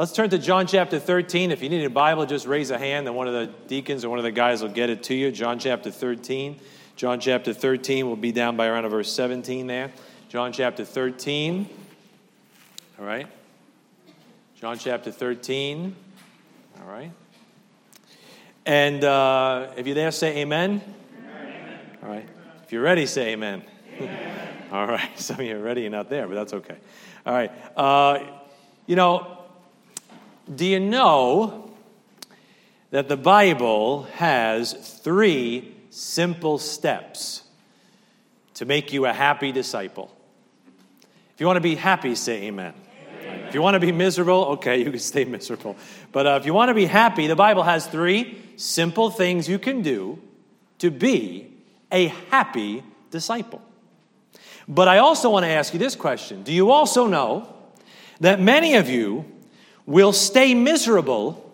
Let's turn to John chapter 13. If you need a Bible, just raise a hand and one of the deacons or one of the guys will get it to you. John chapter 13. John chapter 13 will be down by around verse 17 there. John chapter 13. All right. John chapter 13. All right. And uh, if you're there, say amen. amen. All right. If you're ready, say amen. amen. All right. Some of you are ready and not there, but that's okay. All right. Uh, you know, do you know that the Bible has three simple steps to make you a happy disciple? If you want to be happy, say amen. amen. If you want to be miserable, okay, you can stay miserable. But uh, if you want to be happy, the Bible has three simple things you can do to be a happy disciple. But I also want to ask you this question Do you also know that many of you will stay miserable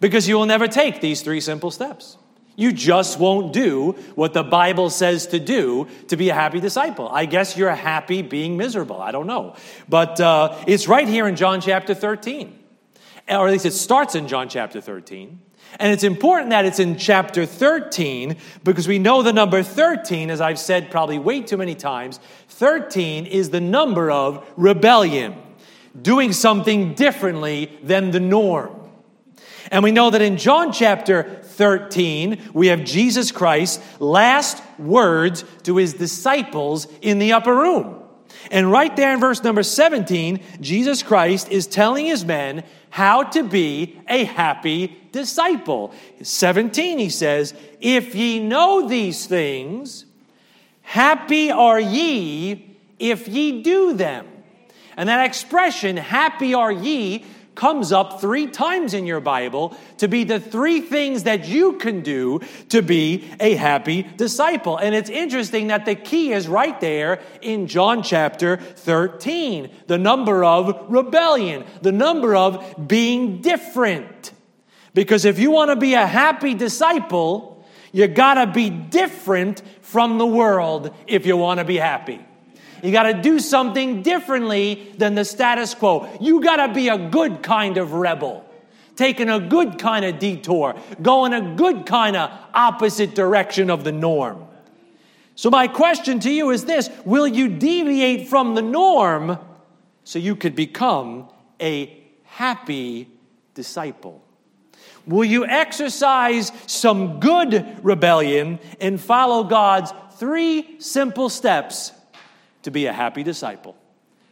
because you will never take these three simple steps. You just won't do what the Bible says to do to be a happy disciple. I guess you're happy being miserable. I don't know. But uh, it's right here in John chapter 13. Or at least it starts in John chapter 13. And it's important that it's in chapter 13 because we know the number 13, as I've said probably way too many times, 13 is the number of rebellion doing something differently than the norm. And we know that in John chapter 13, we have Jesus Christ's last words to his disciples in the upper room. And right there in verse number 17, Jesus Christ is telling his men how to be a happy disciple. 17, he says, If ye know these things, happy are ye if ye do them. And that expression, happy are ye, comes up three times in your Bible to be the three things that you can do to be a happy disciple. And it's interesting that the key is right there in John chapter 13 the number of rebellion, the number of being different. Because if you want to be a happy disciple, you got to be different from the world if you want to be happy. You got to do something differently than the status quo. You got to be a good kind of rebel, taking a good kind of detour, going a good kind of opposite direction of the norm. So, my question to you is this Will you deviate from the norm so you could become a happy disciple? Will you exercise some good rebellion and follow God's three simple steps to be a happy disciple.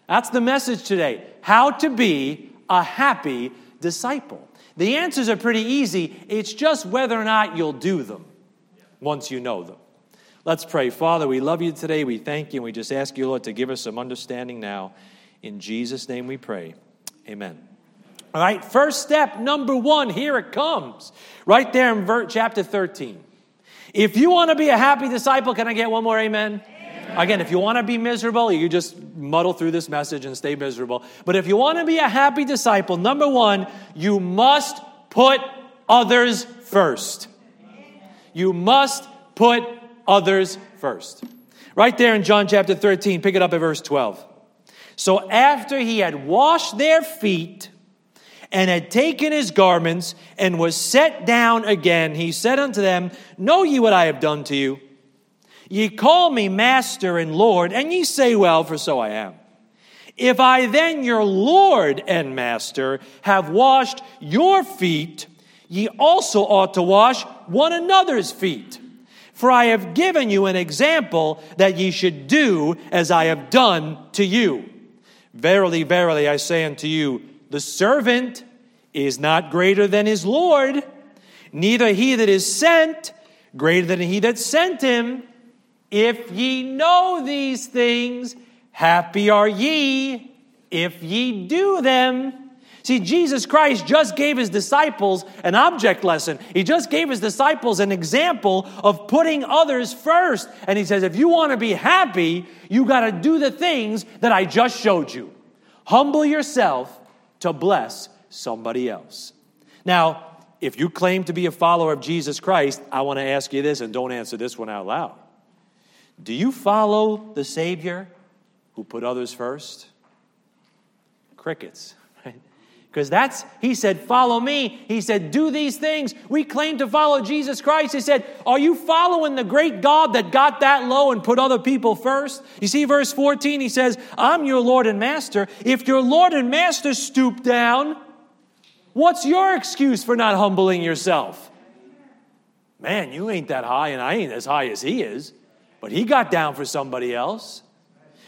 That's the message today how to be a happy disciple. The answers are pretty easy, it's just whether or not you'll do them once you know them. Let's pray. Father, we love you today. We thank you, and we just ask you, Lord, to give us some understanding now. In Jesus' name we pray. Amen. All right, first step, number one, here it comes. Right there in verse chapter 13. If you want to be a happy disciple, can I get one more amen? Again, if you want to be miserable, you just muddle through this message and stay miserable. But if you want to be a happy disciple, number one, you must put others first. You must put others first. Right there in John chapter 13, pick it up at verse 12. So after he had washed their feet and had taken his garments and was set down again, he said unto them, Know ye what I have done to you? Ye call me Master and Lord, and ye say, Well, for so I am. If I then, your Lord and Master, have washed your feet, ye also ought to wash one another's feet. For I have given you an example that ye should do as I have done to you. Verily, verily, I say unto you, the servant is not greater than his Lord, neither he that is sent greater than he that sent him. If ye know these things, happy are ye if ye do them. See, Jesus Christ just gave his disciples an object lesson. He just gave his disciples an example of putting others first. And he says, if you want to be happy, you got to do the things that I just showed you. Humble yourself to bless somebody else. Now, if you claim to be a follower of Jesus Christ, I want to ask you this, and don't answer this one out loud. Do you follow the Savior who put others first? Crickets? Because that's, he said, follow me. He said, do these things. We claim to follow Jesus Christ. He said, are you following the great God that got that low and put other people first? You see, verse 14, he says, I'm your Lord and Master. If your Lord and Master stoop down, what's your excuse for not humbling yourself? Man, you ain't that high, and I ain't as high as he is. But he got down for somebody else.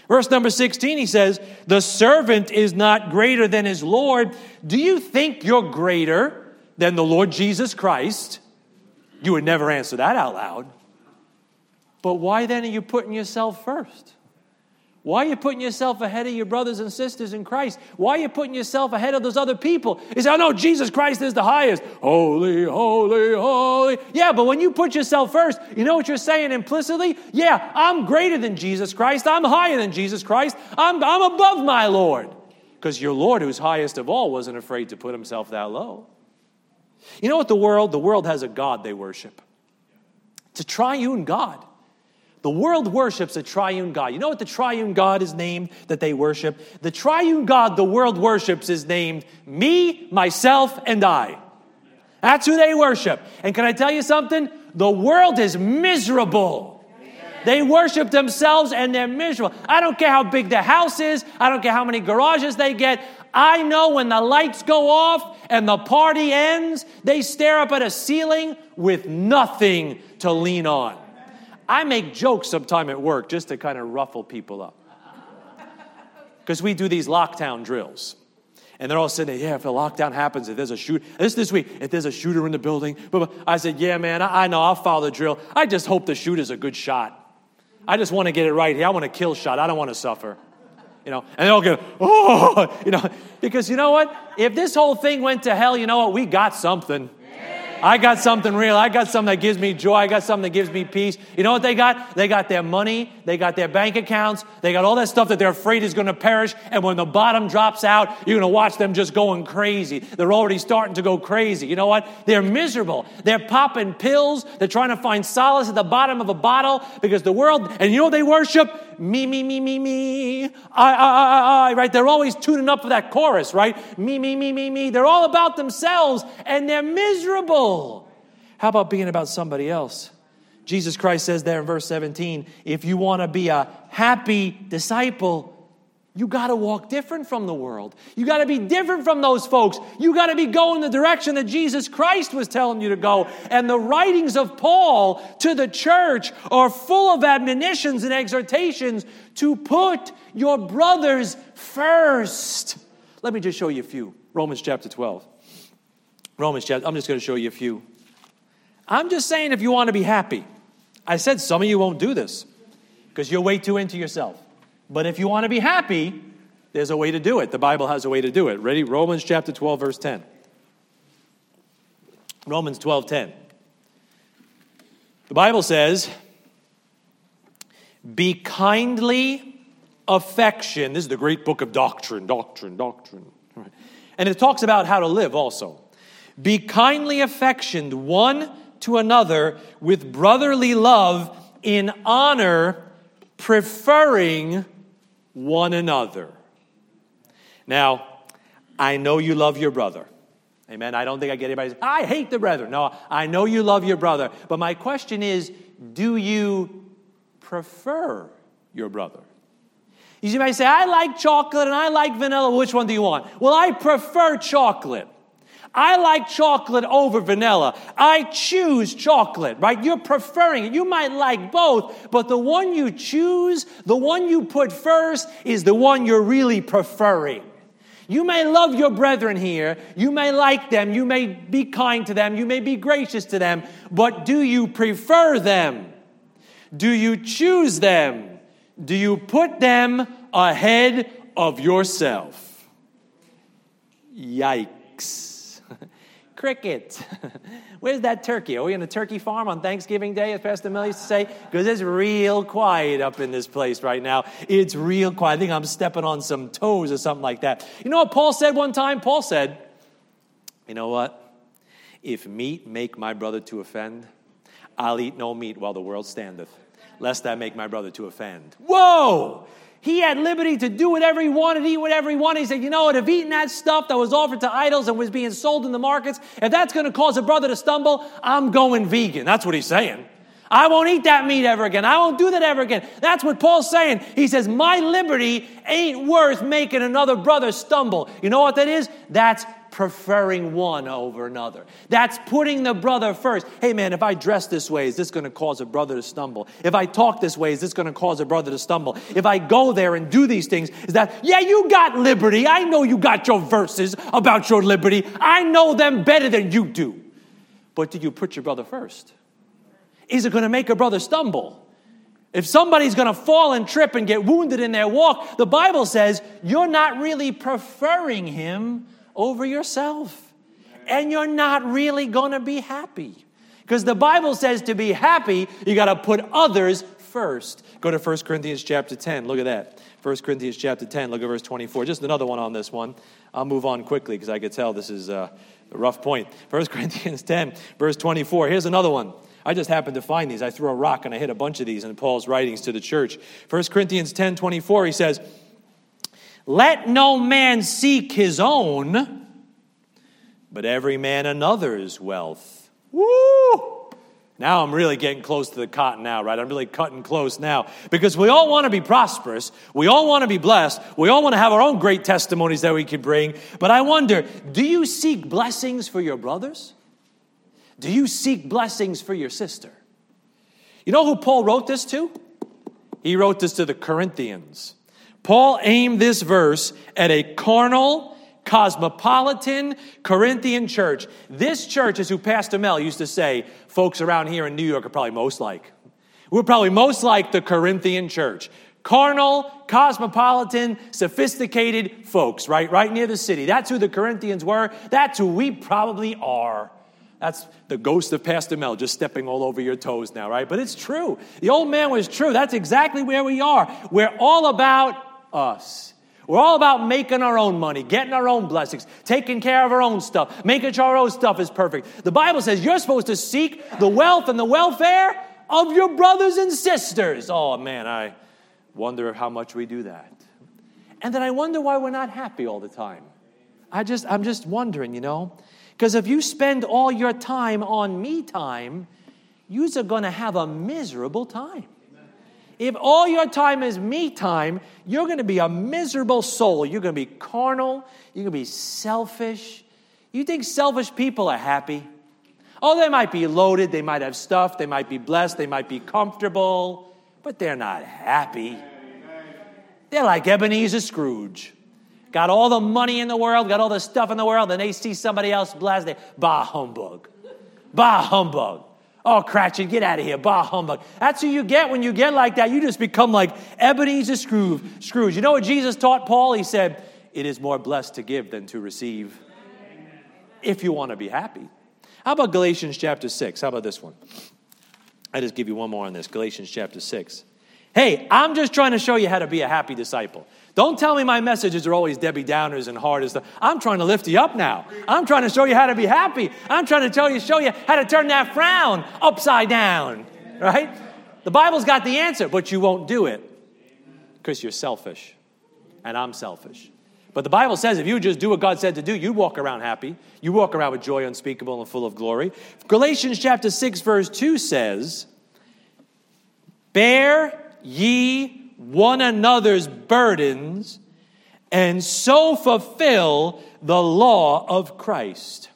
Verse number 16, he says, The servant is not greater than his Lord. Do you think you're greater than the Lord Jesus Christ? You would never answer that out loud. But why then are you putting yourself first? Why are you putting yourself ahead of your brothers and sisters in Christ? Why are you putting yourself ahead of those other people? You say, I know Jesus Christ is the highest. Holy, holy, holy. Yeah, but when you put yourself first, you know what you're saying implicitly? Yeah, I'm greater than Jesus Christ. I'm higher than Jesus Christ. I'm, I'm above my Lord. Because your Lord, who's highest of all, wasn't afraid to put himself that low. You know what the world? The world has a God they worship. It's a triune God. The world worships a triune God. You know what the triune God is named that they worship? The triune God the world worships is named me, myself, and I. That's who they worship. And can I tell you something? The world is miserable. They worship themselves and they're miserable. I don't care how big the house is, I don't care how many garages they get. I know when the lights go off and the party ends, they stare up at a ceiling with nothing to lean on. I make jokes sometime at work just to kind of ruffle people up. Because we do these lockdown drills. And they're all sitting there, yeah, if a lockdown happens, if there's a shoot, this this week, if there's a shooter in the building, but I said, yeah, man, I, I know, I'll follow the drill. I just hope the shooter's a good shot. I just want to get it right here. I want to kill shot. I don't want to suffer. You know, and they all go, oh, you know, because you know what? If this whole thing went to hell, you know what? We got something. I got something real. I got something that gives me joy. I got something that gives me peace. You know what they got? They got their money. They got their bank accounts. They got all that stuff that they're afraid is going to perish. And when the bottom drops out, you're going to watch them just going crazy. They're already starting to go crazy. You know what? They're miserable. They're popping pills. They're trying to find solace at the bottom of a bottle because the world, and you know they worship? Me, me, me, me, me. I, I, I, I, right? They're always tuning up for that chorus, right? Me, me, me, me, me. They're all about themselves and they're miserable. How about being about somebody else? Jesus Christ says there in verse 17 if you want to be a happy disciple, you got to walk different from the world. You got to be different from those folks. You got to be going the direction that Jesus Christ was telling you to go. And the writings of Paul to the church are full of admonitions and exhortations to put your brothers first. Let me just show you a few. Romans chapter 12. Romans chapter, I'm just going to show you a few. I'm just saying if you want to be happy. I said some of you won't do this because you're way too into yourself. But if you want to be happy, there's a way to do it. The Bible has a way to do it. Ready? Romans chapter 12, verse 10. Romans 12, 10. The Bible says, Be kindly affection. This is the great book of doctrine, doctrine, doctrine. And it talks about how to live also. Be kindly affectioned one to another with brotherly love in honor, preferring one another. Now, I know you love your brother. Amen. I don't think I get anybody. Say, I hate the brother. No, I know you love your brother. But my question is, do you prefer your brother? You might say, I like chocolate and I like vanilla. Which one do you want? Well, I prefer chocolate. I like chocolate over vanilla. I choose chocolate, right? You're preferring it. You might like both, but the one you choose, the one you put first, is the one you're really preferring. You may love your brethren here. You may like them. You may be kind to them. You may be gracious to them. But do you prefer them? Do you choose them? Do you put them ahead of yourself? Yikes. Crickets. Where's that turkey? Are we in a turkey farm on Thanksgiving Day, as Pastor Mel used to say? Because it's real quiet up in this place right now. It's real quiet. I think I'm stepping on some toes or something like that. You know what Paul said one time? Paul said, You know what? If meat make my brother to offend, I'll eat no meat while the world standeth, lest I make my brother to offend. Whoa! He had liberty to do whatever he wanted, eat whatever he wanted. He said, You know what? If eating that stuff that was offered to idols and was being sold in the markets, if that's going to cause a brother to stumble, I'm going vegan. That's what he's saying. I won't eat that meat ever again. I won't do that ever again. That's what Paul's saying. He says, My liberty ain't worth making another brother stumble. You know what that is? That's preferring one over another. That's putting the brother first. Hey man, if I dress this way, is this going to cause a brother to stumble? If I talk this way, is this going to cause a brother to stumble? If I go there and do these things, is that, yeah, you got liberty. I know you got your verses about your liberty. I know them better than you do. But do you put your brother first? Is it going to make a brother stumble? If somebody's going to fall and trip and get wounded in their walk, the Bible says you're not really preferring him over yourself. And you're not really going to be happy. Because the Bible says to be happy, you got to put others first. Go to 1 Corinthians chapter 10. Look at that. 1 Corinthians chapter 10, look at verse 24. Just another one on this one. I'll move on quickly because I could tell this is uh, a rough point. 1 Corinthians 10, verse 24. Here's another one. I just happened to find these. I threw a rock and I hit a bunch of these in Paul's writings to the church. 1 Corinthians 10 24, he says, Let no man seek his own, but every man another's wealth. Woo! Now I'm really getting close to the cotton now, right? I'm really cutting close now because we all want to be prosperous. We all want to be blessed. We all want to have our own great testimonies that we can bring. But I wonder do you seek blessings for your brothers? Do you seek blessings for your sister? You know who Paul wrote this to? He wrote this to the Corinthians. Paul aimed this verse at a carnal, cosmopolitan Corinthian church. This church is who Pastor Mel used to say folks around here in New York are probably most like. We're probably most like the Corinthian church. Carnal, cosmopolitan, sophisticated folks, right? Right near the city. That's who the Corinthians were. That's who we probably are. That's the ghost of Pastor Mel just stepping all over your toes now, right? But it's true. The old man was true. That's exactly where we are. We're all about us. We're all about making our own money, getting our own blessings, taking care of our own stuff, making sure our own stuff is perfect. The Bible says you're supposed to seek the wealth and the welfare of your brothers and sisters. Oh man, I wonder how much we do that. And then I wonder why we're not happy all the time. I just I'm just wondering, you know. Because if you spend all your time on me time, you're going to have a miserable time. If all your time is me time, you're going to be a miserable soul. You're going to be carnal. You're going to be selfish. You think selfish people are happy? Oh, they might be loaded. They might have stuff. They might be blessed. They might be comfortable, but they're not happy. They're like Ebenezer Scrooge got all the money in the world, got all the stuff in the world, and they see somebody else blessed, they, bah humbug. Bah humbug. Oh, Cratchit, get out of here. Bah humbug. That's who you get when you get like that. You just become like Ebenezer Scrooge. Scrooge. You know what Jesus taught Paul? He said, It is more blessed to give than to receive if you want to be happy. How about Galatians chapter 6? How about this one? I just give you one more on this Galatians chapter 6. Hey, I'm just trying to show you how to be a happy disciple. Don't tell me my messages are always Debbie Downers and hard as stuff. I'm trying to lift you up now. I'm trying to show you how to be happy. I'm trying to tell you, show you how to turn that frown upside down, right? The Bible's got the answer, but you won't do it because you're selfish. And I'm selfish. But the Bible says if you just do what God said to do, you walk around happy. You walk around with joy unspeakable and full of glory. Galatians chapter 6, verse 2 says, Bear ye one another's burdens and so fulfill the law of Christ.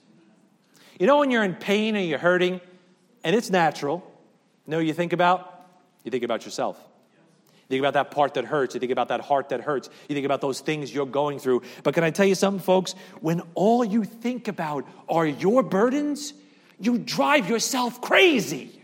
You know, when you're in pain and you're hurting, and it's natural, you know you think about? You think about yourself. You think about that part that hurts. You think about that heart that hurts. You think about those things you're going through. But can I tell you something, folks? When all you think about are your burdens, you drive yourself crazy.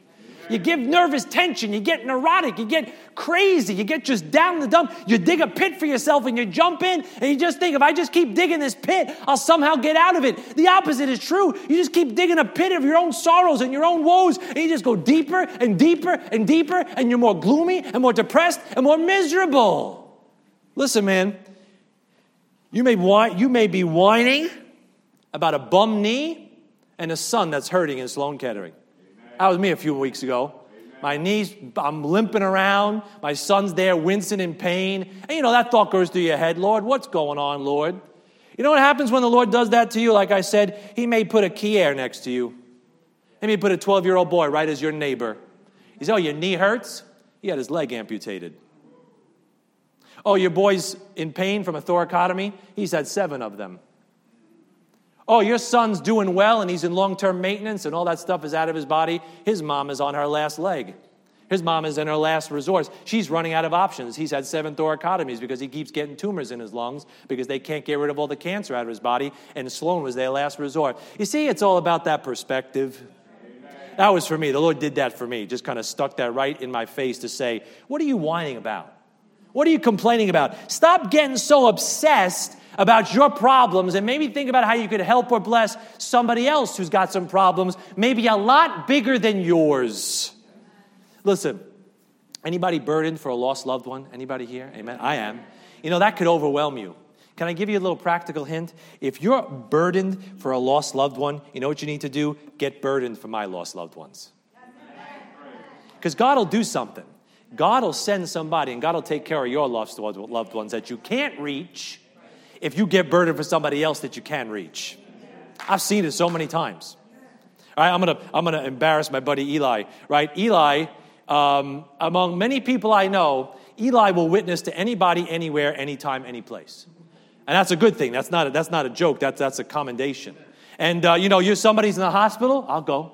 You give nervous tension. You get neurotic. You get crazy. You get just down the dump. You dig a pit for yourself and you jump in and you just think, if I just keep digging this pit, I'll somehow get out of it. The opposite is true. You just keep digging a pit of your own sorrows and your own woes and you just go deeper and deeper and deeper and you're more gloomy and more depressed and more miserable. Listen, man, you may, you may be whining about a bum knee and a son that's hurting in Sloan Kettering. That was me a few weeks ago. My knees, I'm limping around. My son's there wincing in pain. And you know, that thought goes through your head Lord, what's going on, Lord? You know what happens when the Lord does that to you? Like I said, He may put a Kier next to you. He may put a 12 year old boy right as your neighbor. He says, Oh, your knee hurts? He had his leg amputated. Oh, your boy's in pain from a thoracotomy? He's had seven of them. Oh, your son's doing well and he's in long term maintenance and all that stuff is out of his body. His mom is on her last leg. His mom is in her last resort. She's running out of options. He's had seven thoracotomies because he keeps getting tumors in his lungs because they can't get rid of all the cancer out of his body, and Sloan was their last resort. You see, it's all about that perspective. That was for me. The Lord did that for me. Just kind of stuck that right in my face to say, What are you whining about? What are you complaining about? Stop getting so obsessed about your problems and maybe think about how you could help or bless somebody else who's got some problems, maybe a lot bigger than yours. Listen, anybody burdened for a lost loved one? Anybody here? Amen. I am. You know, that could overwhelm you. Can I give you a little practical hint? If you're burdened for a lost loved one, you know what you need to do? Get burdened for my lost loved ones. Because God will do something. God will send somebody and God will take care of your lost loved ones that you can't reach if you get burdened for somebody else that you can reach. I've seen it so many times. All right, I'm gonna I'm gonna embarrass my buddy Eli. Right, Eli. Um, among many people I know, Eli will witness to anybody, anywhere, anytime, any place, and that's a good thing. That's not a, that's not a joke. That's that's a commendation. And uh, you know, you somebody's in the hospital, I'll go.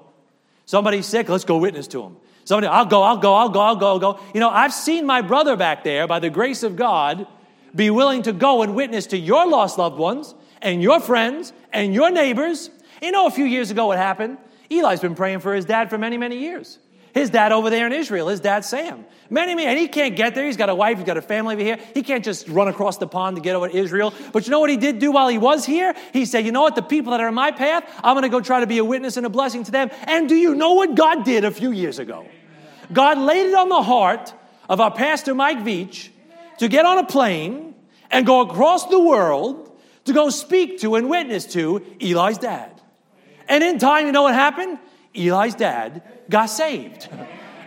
Somebody's sick, let's go witness to him. Somebody, I'll go, I'll go, I'll go, I'll go, I'll go. You know, I've seen my brother back there, by the grace of God, be willing to go and witness to your lost loved ones and your friends and your neighbors. You know, a few years ago, what happened? Eli's been praying for his dad for many, many years. His dad over there in Israel, his dad Sam. Many, many, and he can't get there. He's got a wife, he's got a family over here. He can't just run across the pond to get over to Israel. But you know what he did do while he was here? He said, You know what? The people that are in my path, I'm going to go try to be a witness and a blessing to them. And do you know what God did a few years ago? God laid it on the heart of our pastor Mike Veach to get on a plane and go across the world to go speak to and witness to Eli's dad. And in time, you know what happened? Eli's dad got saved.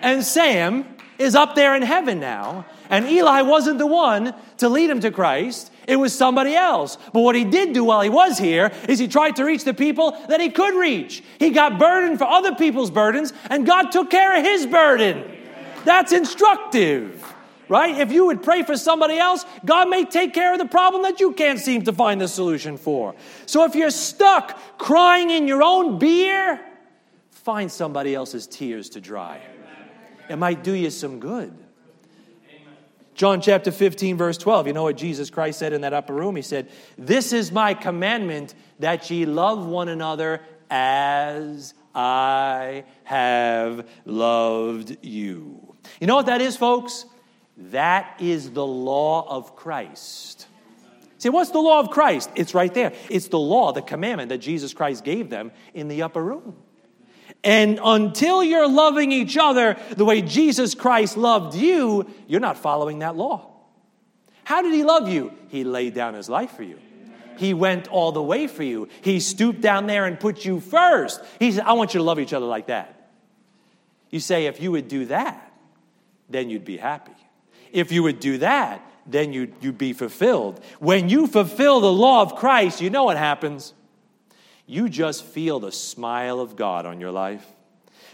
And Sam is up there in heaven now. And Eli wasn't the one to lead him to Christ. It was somebody else. But what he did do while he was here is he tried to reach the people that he could reach. He got burdened for other people's burdens, and God took care of his burden. That's instructive, right? If you would pray for somebody else, God may take care of the problem that you can't seem to find the solution for. So if you're stuck crying in your own beer, find somebody else's tears to dry. It might do you some good. John chapter 15, verse 12. You know what Jesus Christ said in that upper room? He said, This is my commandment that ye love one another as I have loved you. You know what that is, folks? That is the law of Christ. See, what's the law of Christ? It's right there. It's the law, the commandment that Jesus Christ gave them in the upper room. And until you're loving each other the way Jesus Christ loved you, you're not following that law. How did he love you? He laid down his life for you. He went all the way for you. He stooped down there and put you first. He said, I want you to love each other like that. You say, if you would do that, then you'd be happy. If you would do that, then you'd, you'd be fulfilled. When you fulfill the law of Christ, you know what happens? you just feel the smile of God on your life.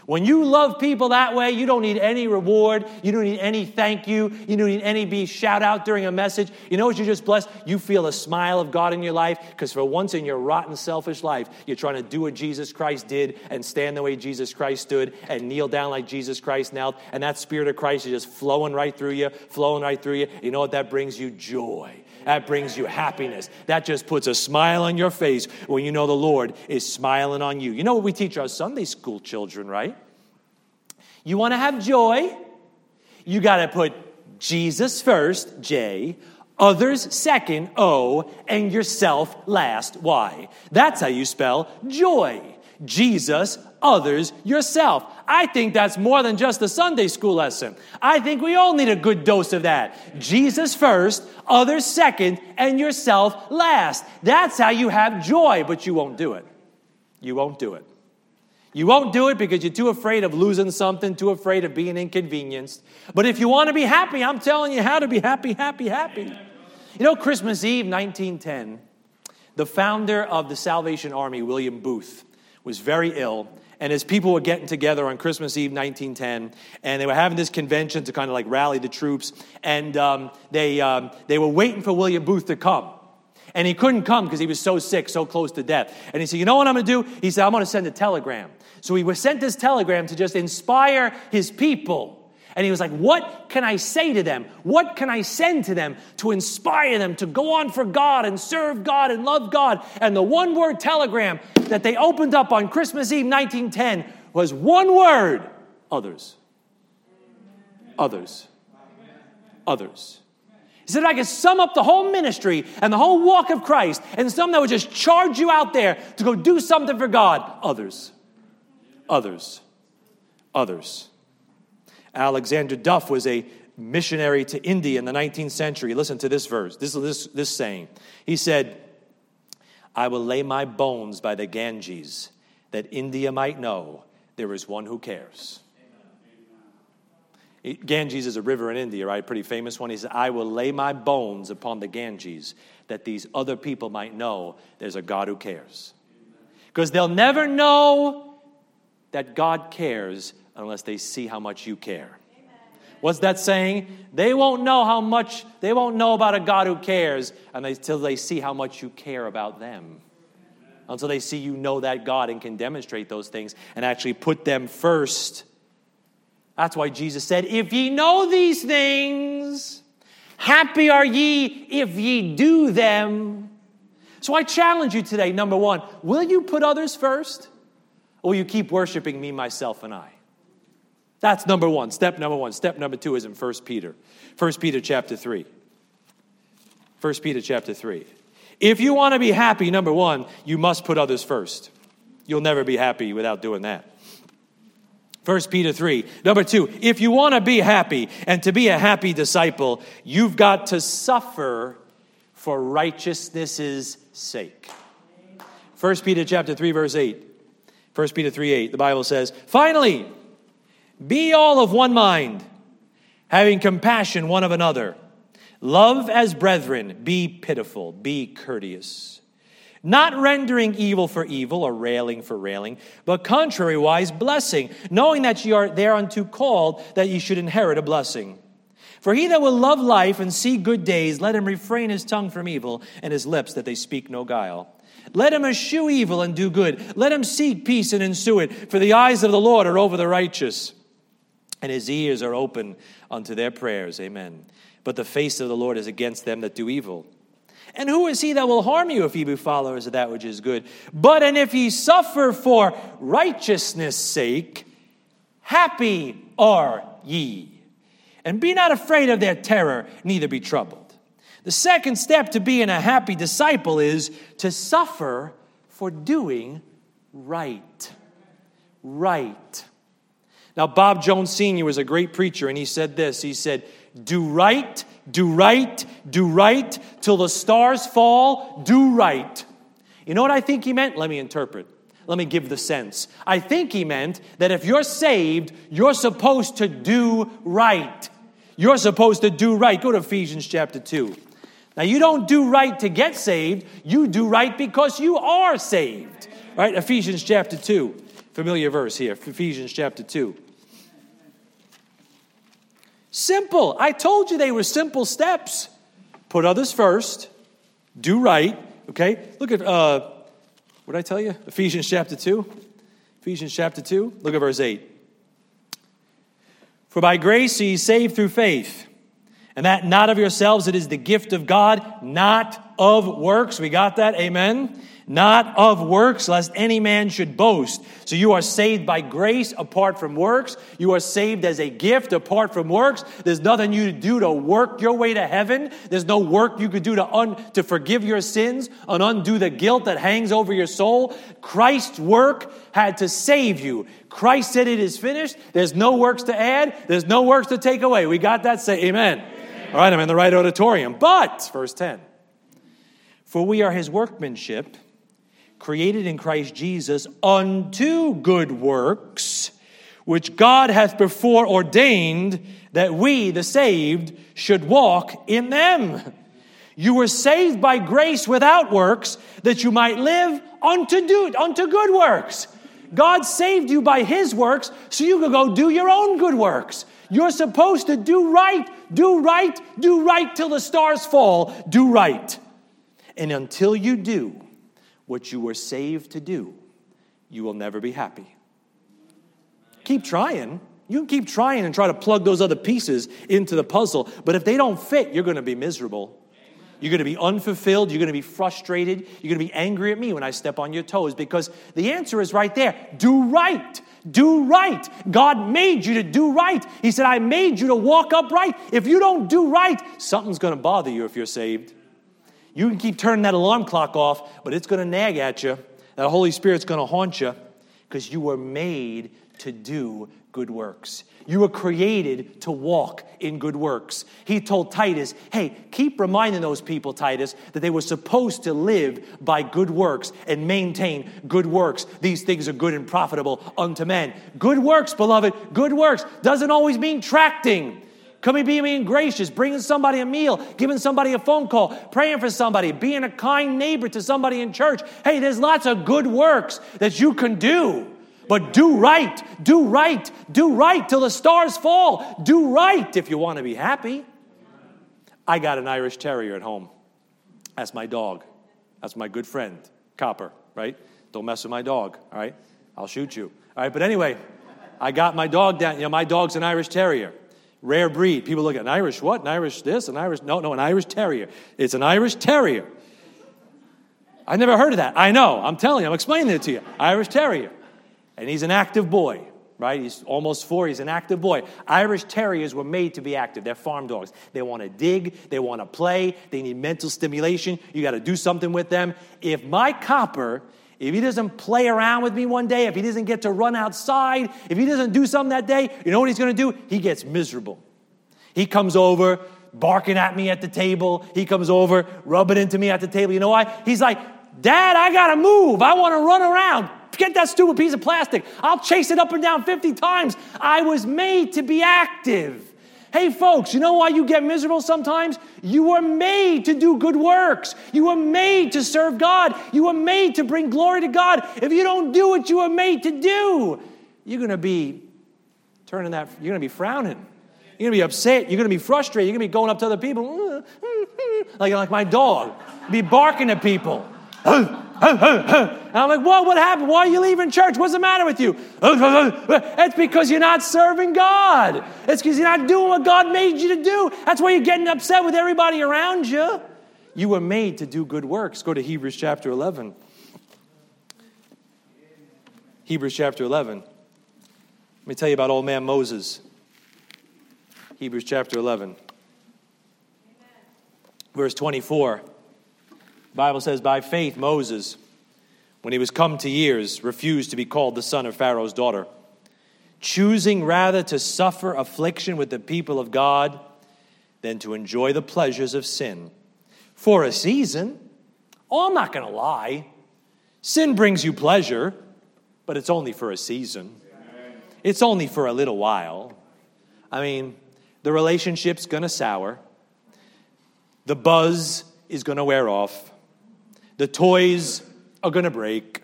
When you love people that way, you don't need any reward. You don't need any thank you. You don't need any be shout out during a message. You know what you're just blessed? You feel a smile of God in your life because for once in your rotten, selfish life, you're trying to do what Jesus Christ did and stand the way Jesus Christ stood and kneel down like Jesus Christ knelt. And that Spirit of Christ is just flowing right through you, flowing right through you. You know what that brings you? Joy. That brings you happiness. That just puts a smile on your face when you know the Lord is smiling on you. You know what we teach our Sunday school children, right? You want to have joy, you got to put Jesus first, J, others second, O, and yourself last, Y. That's how you spell joy. Jesus, others, yourself. I think that's more than just a Sunday school lesson. I think we all need a good dose of that. Jesus first, others second, and yourself last. That's how you have joy, but you won't do it. You won't do it. You won't do it because you're too afraid of losing something, too afraid of being inconvenienced. But if you want to be happy, I'm telling you how to be happy, happy, happy. You know, Christmas Eve, 1910, the founder of the Salvation Army, William Booth, was very ill. And as people were getting together on Christmas Eve 1910, and they were having this convention to kind of like rally the troops, and um, they, um, they were waiting for William Booth to come. And he couldn't come because he was so sick, so close to death. And he said, You know what I'm going to do? He said, I'm going to send a telegram. So he was sent this telegram to just inspire his people. And he was like, What can I say to them? What can I send to them to inspire them to go on for God and serve God and love God? And the one word telegram that they opened up on Christmas Eve 1910 was one word others. Others. Others. He said, I could sum up the whole ministry and the whole walk of Christ and some that would just charge you out there to go do something for God. Others. Others. Others. Alexander Duff was a missionary to India in the 19th century. Listen to this verse, this, this, this saying. He said, I will lay my bones by the Ganges that India might know there is one who cares. Ganges is a river in India, right? Pretty famous one. He said, I will lay my bones upon the Ganges that these other people might know there's a God who cares. Because they'll never know that God cares unless they see how much you care. What's that saying? They won't know how much, they won't know about a God who cares until they see how much you care about them. Until they see you know that God and can demonstrate those things and actually put them first. That's why Jesus said, If ye know these things, happy are ye if ye do them. So I challenge you today, number one, will you put others first? Or will you keep worshiping me, myself, and I? That's number one. Step number one. Step number two is in 1 Peter. 1 Peter chapter 3. 1 Peter chapter 3. If you want to be happy, number one, you must put others first. You'll never be happy without doing that. 1 Peter 3. Number two, if you want to be happy and to be a happy disciple, you've got to suffer for righteousness' sake. 1 Peter chapter 3, verse 8. 1 Peter 3 8, the Bible says, Finally, be all of one mind, having compassion one of another. Love as brethren, be pitiful, be courteous not rendering evil for evil or railing for railing, but contrariwise blessing, knowing that ye are thereunto called that ye should inherit a blessing. For he that will love life and see good days, let him refrain his tongue from evil and his lips that they speak no guile. Let him eschew evil and do good. Let him seek peace and ensue it. For the eyes of the Lord are over the righteous, and his ears are open unto their prayers. Amen. But the face of the Lord is against them that do evil. And who is he that will harm you if ye be followers of that which is good? But and if ye suffer for righteousness' sake, happy are ye. And be not afraid of their terror, neither be troubled. The second step to being a happy disciple is to suffer for doing right. Right. Now, Bob Jones Sr. was a great preacher, and he said this He said, Do right do right, do right, till the stars fall, do right. You know what I think he meant? Let me interpret. Let me give the sense. I think he meant that if you're saved, you're supposed to do right. You're supposed to do right. Go to Ephesians chapter 2. Now, you don't do right to get saved, you do right because you are saved. Right? Ephesians chapter 2. Familiar verse here. Ephesians chapter 2. Simple. I told you they were simple steps. Put others first, do right. Okay? Look at, uh, what did I tell you? Ephesians chapter 2. Ephesians chapter 2. Look at verse 8. For by grace ye saved through faith, and that not of yourselves, it is the gift of God, not of works. We got that? Amen not of works, lest any man should boast. So you are saved by grace apart from works. You are saved as a gift apart from works. There's nothing you do to work your way to heaven. There's no work you could do to, un- to forgive your sins and undo the guilt that hangs over your soul. Christ's work had to save you. Christ said it is finished. There's no works to add. There's no works to take away. We got that? Say amen. amen. All right, I'm in the right auditorium. But, verse 10, for we are his workmanship created in Christ Jesus unto good works, which God hath before ordained that we, the saved, should walk in them. You were saved by grace without works, that you might live unto do unto good works. God saved you by his works so you could go do your own good works. You're supposed to do right, do right, do right till the stars fall. Do right. And until you do what you were saved to do, you will never be happy. Keep trying. You can keep trying and try to plug those other pieces into the puzzle, but if they don't fit, you're going to be miserable. You're going to be unfulfilled. You're going to be frustrated. You're going to be angry at me when I step on your toes because the answer is right there. Do right. Do right. God made you to do right. He said, I made you to walk upright. If you don't do right, something's going to bother you if you're saved. You can keep turning that alarm clock off, but it's going to nag at you. That Holy Spirit's going to haunt you because you were made to do good works. You were created to walk in good works. He told Titus, hey, keep reminding those people, Titus, that they were supposed to live by good works and maintain good works. These things are good and profitable unto men. Good works, beloved, good works doesn't always mean tracting. Coming, being gracious, bringing somebody a meal, giving somebody a phone call, praying for somebody, being a kind neighbor to somebody in church. Hey, there's lots of good works that you can do. But do right, do right, do right till the stars fall. Do right if you want to be happy. I got an Irish Terrier at home. That's my dog. That's my good friend, Copper, right? Don't mess with my dog, all right? I'll shoot you. All right, but anyway, I got my dog down. You know, my dog's an Irish Terrier. Rare breed. People look at an Irish what? An Irish this? An Irish. No, no, an Irish Terrier. It's an Irish Terrier. I never heard of that. I know. I'm telling you. I'm explaining it to you. Irish Terrier. And he's an active boy, right? He's almost four. He's an active boy. Irish Terriers were made to be active. They're farm dogs. They want to dig, they want to play, they need mental stimulation. You got to do something with them. If my copper, if he doesn't play around with me one day, if he doesn't get to run outside, if he doesn't do something that day, you know what he's going to do? He gets miserable. He comes over, barking at me at the table. He comes over, rubbing into me at the table. You know why? He's like, Dad, I got to move. I want to run around. Get that stupid piece of plastic. I'll chase it up and down 50 times. I was made to be active. Hey, folks, you know why you get miserable sometimes? You were made to do good works. You were made to serve God. You were made to bring glory to God. If you don't do what you were made to do, you're going to be turning that, you're going to be frowning. You're going to be upset. You're going to be frustrated. You're going to be going up to other people, like, like my dog, be barking at people. And I'm like, what? What happened? Why are you leaving church? What's the matter with you? It's because you're not serving God. It's because you're not doing what God made you to do. That's why you're getting upset with everybody around you. You were made to do good works. Go to Hebrews chapter 11. Hebrews chapter 11. Let me tell you about old man Moses. Hebrews chapter 11. Verse 24. The Bible says, By faith, Moses, when he was come to years, refused to be called the son of Pharaoh's daughter, choosing rather to suffer affliction with the people of God than to enjoy the pleasures of sin. For a season, oh, I'm not going to lie. Sin brings you pleasure, but it's only for a season. It's only for a little while. I mean, the relationship's going to sour. The buzz is going to wear off. The toys are going to break.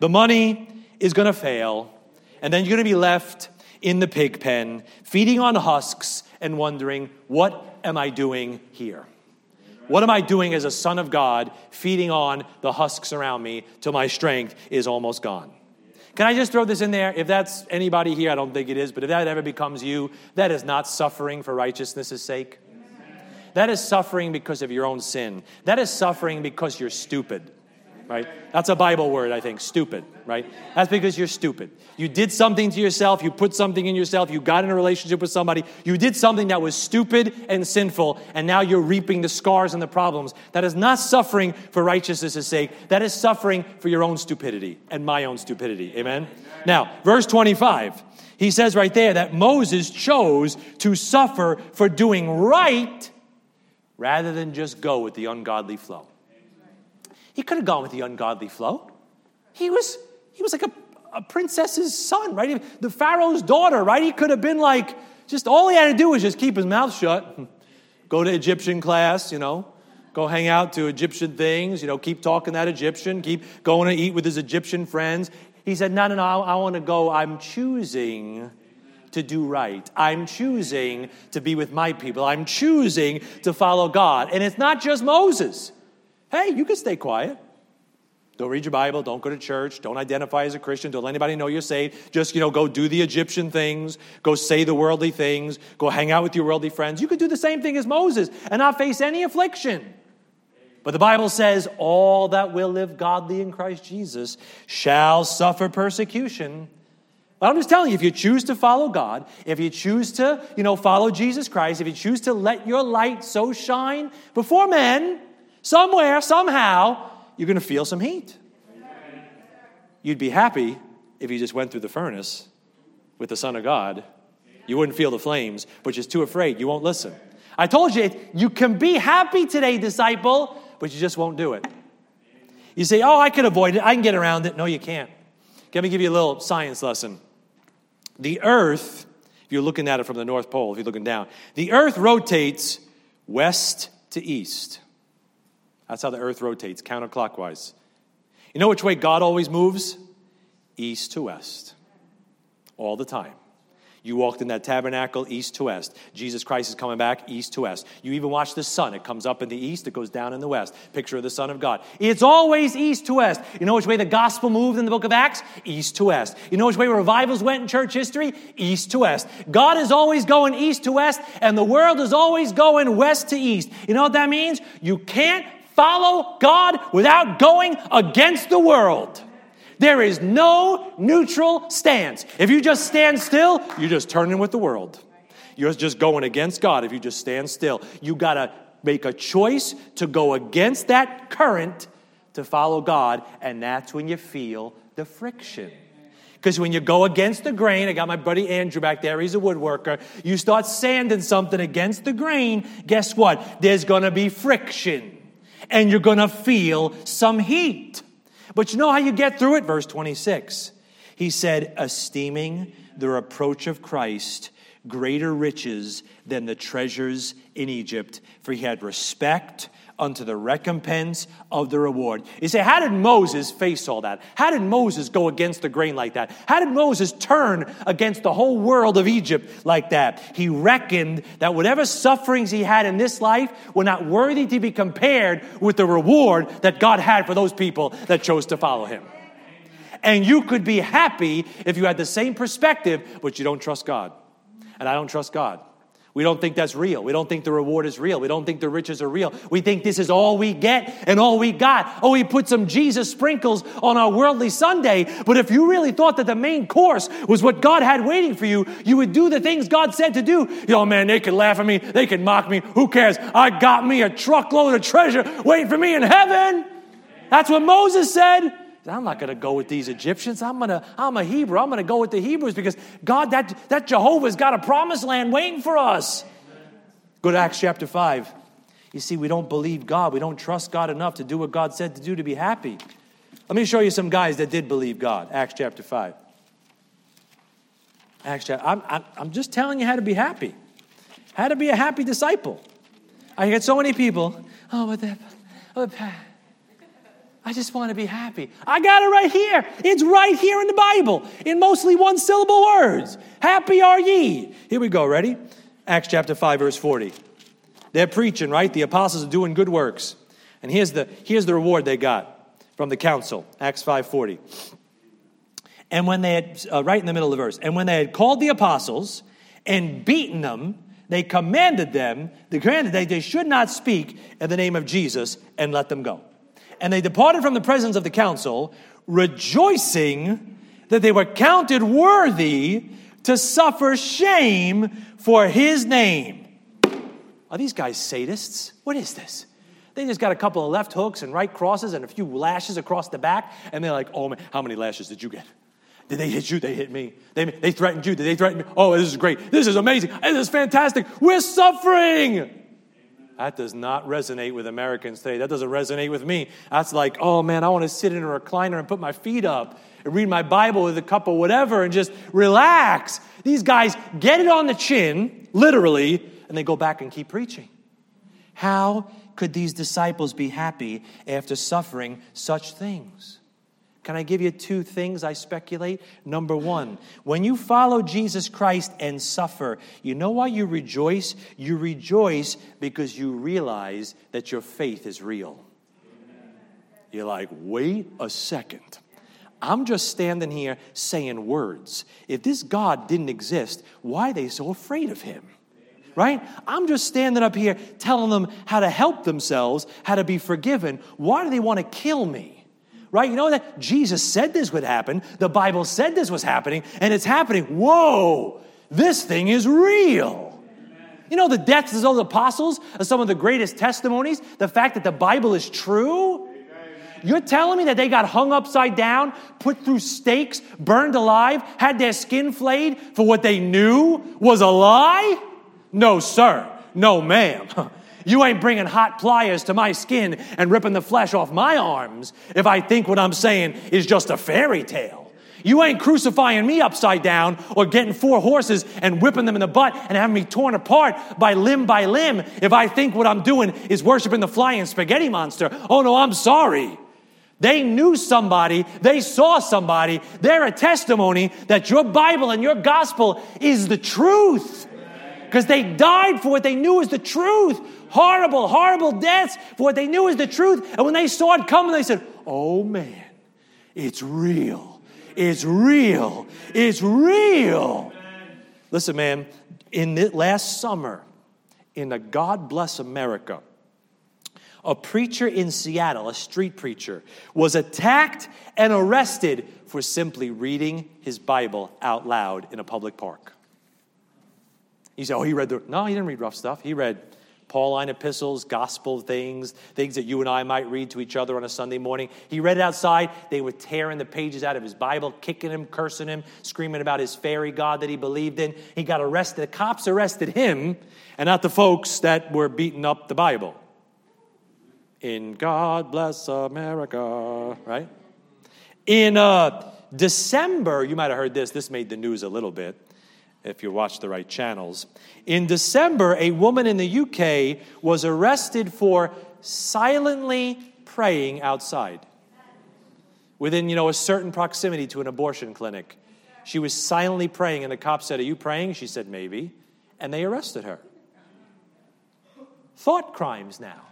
The money is going to fail. And then you're going to be left in the pig pen, feeding on husks and wondering, what am I doing here? What am I doing as a son of God, feeding on the husks around me till my strength is almost gone? Can I just throw this in there? If that's anybody here, I don't think it is, but if that ever becomes you, that is not suffering for righteousness' sake. That is suffering because of your own sin. That is suffering because you're stupid, right? That's a Bible word, I think, stupid, right? That's because you're stupid. You did something to yourself, you put something in yourself, you got in a relationship with somebody, you did something that was stupid and sinful, and now you're reaping the scars and the problems. That is not suffering for righteousness' sake. That is suffering for your own stupidity and my own stupidity. Amen? Now, verse 25. He says right there that Moses chose to suffer for doing right rather than just go with the ungodly flow. He could have gone with the ungodly flow. He was, he was like a, a princess's son, right? The Pharaoh's daughter, right? He could have been like, just all he had to do was just keep his mouth shut, go to Egyptian class, you know, go hang out to Egyptian things, you know, keep talking that Egyptian, keep going to eat with his Egyptian friends. He said, No, no, no, I, I want to go. I'm choosing to do right. I'm choosing to be with my people. I'm choosing to follow God. And it's not just Moses. Hey, you can stay quiet. Don't read your Bible. Don't go to church. Don't identify as a Christian. Don't let anybody know you're saved. Just, you know, go do the Egyptian things. Go say the worldly things. Go hang out with your worldly friends. You could do the same thing as Moses and not face any affliction. But the Bible says, all that will live godly in Christ Jesus shall suffer persecution. But I'm just telling you, if you choose to follow God, if you choose to, you know, follow Jesus Christ, if you choose to let your light so shine before men, somewhere, somehow, you're going to feel some heat. You'd be happy if you just went through the furnace with the Son of God. You wouldn't feel the flames, but you're too afraid. You won't listen. I told you, you can be happy today, disciple, but you just won't do it. You say, Oh, I can avoid it. I can get around it. No, you can't. Let me give you a little science lesson. The earth, if you're looking at it from the North Pole, if you're looking down, the earth rotates west to east. That's how the earth rotates, counterclockwise. You know which way God always moves? East to west. All the time. You walked in that tabernacle east to west. Jesus Christ is coming back east to west. You even watch the sun. It comes up in the east, it goes down in the west. Picture of the Son of God. It's always east to west. You know which way the gospel moved in the book of Acts? East to west. You know which way revivals went in church history? East to west. God is always going east to west, and the world is always going west to east. You know what that means? You can't follow God without going against the world. There is no neutral stance. If you just stand still, you're just turning with the world. You're just going against God if you just stand still. You got to make a choice to go against that current to follow God, and that's when you feel the friction. Because when you go against the grain, I got my buddy Andrew back there, he's a woodworker. You start sanding something against the grain, guess what? There's gonna be friction, and you're gonna feel some heat. But you know how you get through it? Verse 26. He said, esteeming the reproach of Christ greater riches than the treasures in Egypt, for he had respect unto the recompense of the reward. You say, how did Moses face all that? How did Moses go against the grain like that? How did Moses turn against the whole world of Egypt like that? He reckoned that whatever sufferings he had in this life were not worthy to be compared with the reward that God had for those people that chose to follow him. And you could be happy if you had the same perspective, but you don't trust God. And I don't trust God. We don't think that's real. We don't think the reward is real. We don't think the riches are real. We think this is all we get and all we got. Oh, we put some Jesus sprinkles on our worldly Sunday. But if you really thought that the main course was what God had waiting for you, you would do the things God said to do. Oh man, they can laugh at me. They can mock me. Who cares? I got me a truckload of treasure waiting for me in heaven. That's what Moses said. I'm not going to go with these Egyptians. I'm going to, I'm a Hebrew. I'm going to go with the Hebrews because God, that, that Jehovah's got a promised land waiting for us. Go to Acts chapter 5. You see, we don't believe God. We don't trust God enough to do what God said to do to be happy. Let me show you some guys that did believe God. Acts chapter 5. Acts chapter, I'm, I'm, just telling you how to be happy. How to be a happy disciple. I get so many people, oh, but that, oh, I just want to be happy. I got it right here. It's right here in the Bible in mostly one syllable words. Happy are ye. Here we go. Ready? Acts chapter 5, verse 40. They're preaching, right? The apostles are doing good works. And here's the, here's the reward they got from the council. Acts 5:40. And when they had, uh, right in the middle of the verse, and when they had called the apostles and beaten them, they commanded them, they commanded that they should not speak in the name of Jesus and let them go. And they departed from the presence of the council, rejoicing that they were counted worthy to suffer shame for his name. Are these guys sadists? What is this? They just got a couple of left hooks and right crosses and a few lashes across the back, and they're like, oh man, how many lashes did you get? Did they hit you? They hit me. They, they threatened you. Did they threaten me? Oh, this is great. This is amazing. This is fantastic. We're suffering. That does not resonate with Americans today. That doesn't resonate with me. That's like, oh man, I want to sit in a recliner and put my feet up and read my Bible with a cup of whatever and just relax. These guys get it on the chin, literally, and they go back and keep preaching. How could these disciples be happy after suffering such things? Can I give you two things I speculate? Number one, when you follow Jesus Christ and suffer, you know why you rejoice? You rejoice because you realize that your faith is real. You're like, wait a second. I'm just standing here saying words. If this God didn't exist, why are they so afraid of him? Right? I'm just standing up here telling them how to help themselves, how to be forgiven. Why do they want to kill me? Right? You know that Jesus said this would happen. The Bible said this was happening, and it's happening. Whoa, this thing is real. You know, the deaths of those apostles are some of the greatest testimonies. The fact that the Bible is true. You're telling me that they got hung upside down, put through stakes, burned alive, had their skin flayed for what they knew was a lie? No, sir. No, ma'am. You ain't bringing hot pliers to my skin and ripping the flesh off my arms if I think what I'm saying is just a fairy tale. You ain't crucifying me upside down or getting four horses and whipping them in the butt and having me torn apart by limb by limb if I think what I'm doing is worshiping the flying spaghetti monster. Oh no, I'm sorry. They knew somebody, they saw somebody, they're a testimony that your Bible and your gospel is the truth. Because they died for what they knew is the truth horrible, horrible deaths for what they knew was the truth. And when they saw it coming, they said, Oh man, it's real. It's real. It's real. Listen, man, in the last summer, in the God Bless America, a preacher in Seattle, a street preacher, was attacked and arrested for simply reading his Bible out loud in a public park. You say, oh, he read the. No, he didn't read rough stuff. He read Pauline epistles, gospel things, things that you and I might read to each other on a Sunday morning. He read it outside. They were tearing the pages out of his Bible, kicking him, cursing him, screaming about his fairy God that he believed in. He got arrested. The cops arrested him and not the folks that were beating up the Bible. In God Bless America, right? In uh, December, you might have heard this, this made the news a little bit if you watch the right channels. In December, a woman in the UK was arrested for silently praying outside within, you know, a certain proximity to an abortion clinic. She was silently praying, and the cop said, Are you praying? She said, Maybe. And they arrested her. Thought crimes now.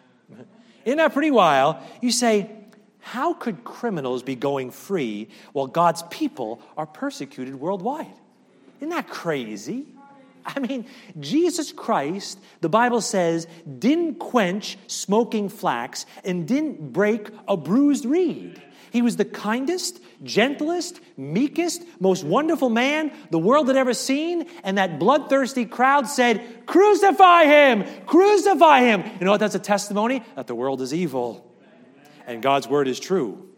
Isn't that pretty wild? You say, How could criminals be going free while God's people are persecuted worldwide? Isn't that crazy? I mean, Jesus Christ, the Bible says, didn't quench smoking flax and didn't break a bruised reed. He was the kindest, gentlest, meekest, most wonderful man the world had ever seen. And that bloodthirsty crowd said, Crucify him! Crucify him! You know what? That's a testimony that the world is evil and God's word is true.